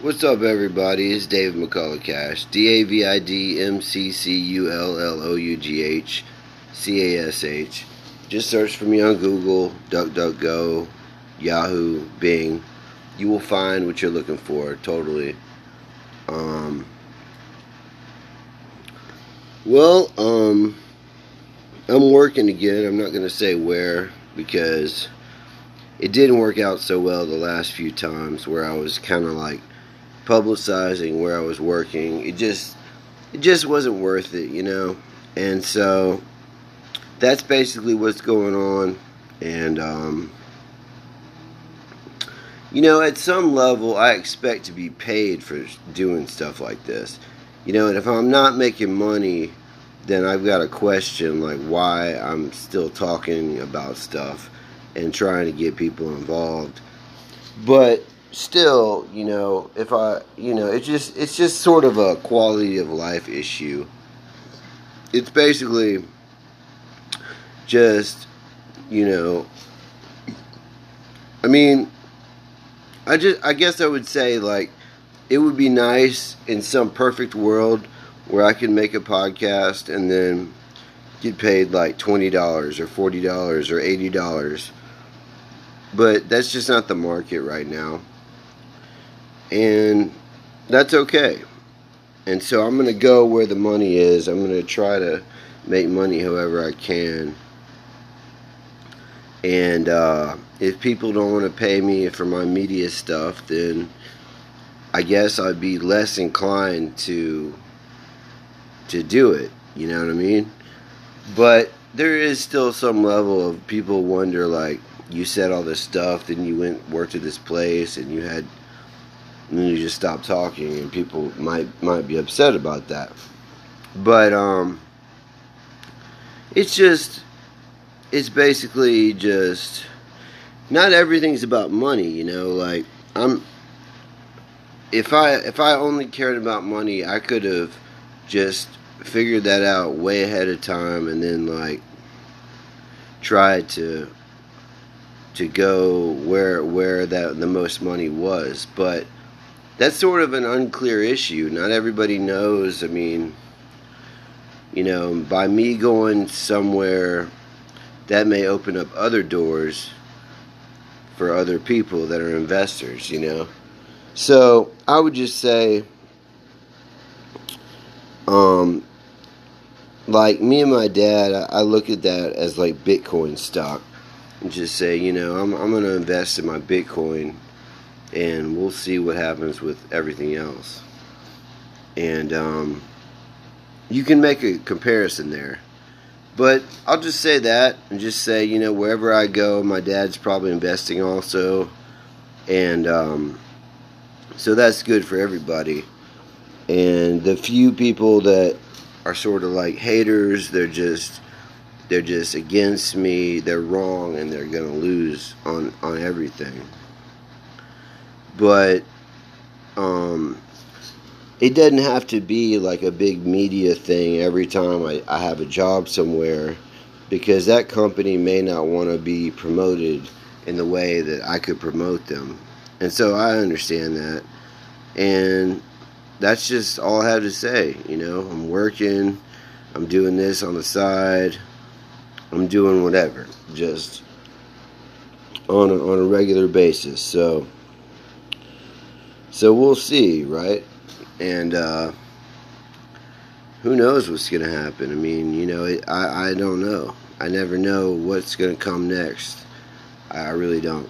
What's up, everybody? It's David McCullough Cash. D A V I D M C C U L L O U G H C A S H. Just search for me on Google, DuckDuckGo, Yahoo, Bing. You will find what you're looking for, totally. Um, well, um, I'm working again. I'm not going to say where because it didn't work out so well the last few times where I was kind of like publicizing where I was working. It just it just wasn't worth it, you know. And so that's basically what's going on and um you know, at some level I expect to be paid for doing stuff like this. You know, and if I'm not making money, then I've got a question like why I'm still talking about stuff and trying to get people involved. But still, you know, if I, you know, it's just it's just sort of a quality of life issue. It's basically just, you know, I mean, I just I guess I would say like it would be nice in some perfect world where I could make a podcast and then get paid like $20 or $40 or $80 but that's just not the market right now. And that's okay. And so I'm going to go where the money is. I'm going to try to make money however I can. And uh, if people don't want to pay me for my media stuff, then I guess I'd be less inclined to to do it. You know what I mean? But there is still some level of people wonder like you said all this stuff, then you went worked at this place, and you had, and then you just stop talking, and people might might be upset about that. But um, it's just, it's basically just, not everything's about money, you know. Like I'm, if I if I only cared about money, I could have just figured that out way ahead of time, and then like tried to to go where where that the most money was. But that's sort of an unclear issue. Not everybody knows. I mean, you know, by me going somewhere, that may open up other doors for other people that are investors. You know, so I would just say, um, like me and my dad, I look at that as like Bitcoin stock and just say, you know, I'm, I'm going to invest in my Bitcoin and we'll see what happens with everything else. And um, you can make a comparison there. But I'll just say that and just say, you know, wherever I go, my dad's probably investing also. And um, so that's good for everybody. And the few people that are sort of like haters, they're just they're just against me, they're wrong, and they're gonna lose on on everything. But um, it doesn't have to be like a big media thing every time I, I have a job somewhere because that company may not want to be promoted in the way that I could promote them. And so I understand that. And that's just all I have to say. You know, I'm working, I'm doing this on the side. I'm doing whatever, just on a, on a regular basis. So, so we'll see, right? And uh, who knows what's going to happen? I mean, you know, it, I I don't know. I never know what's going to come next. I really don't.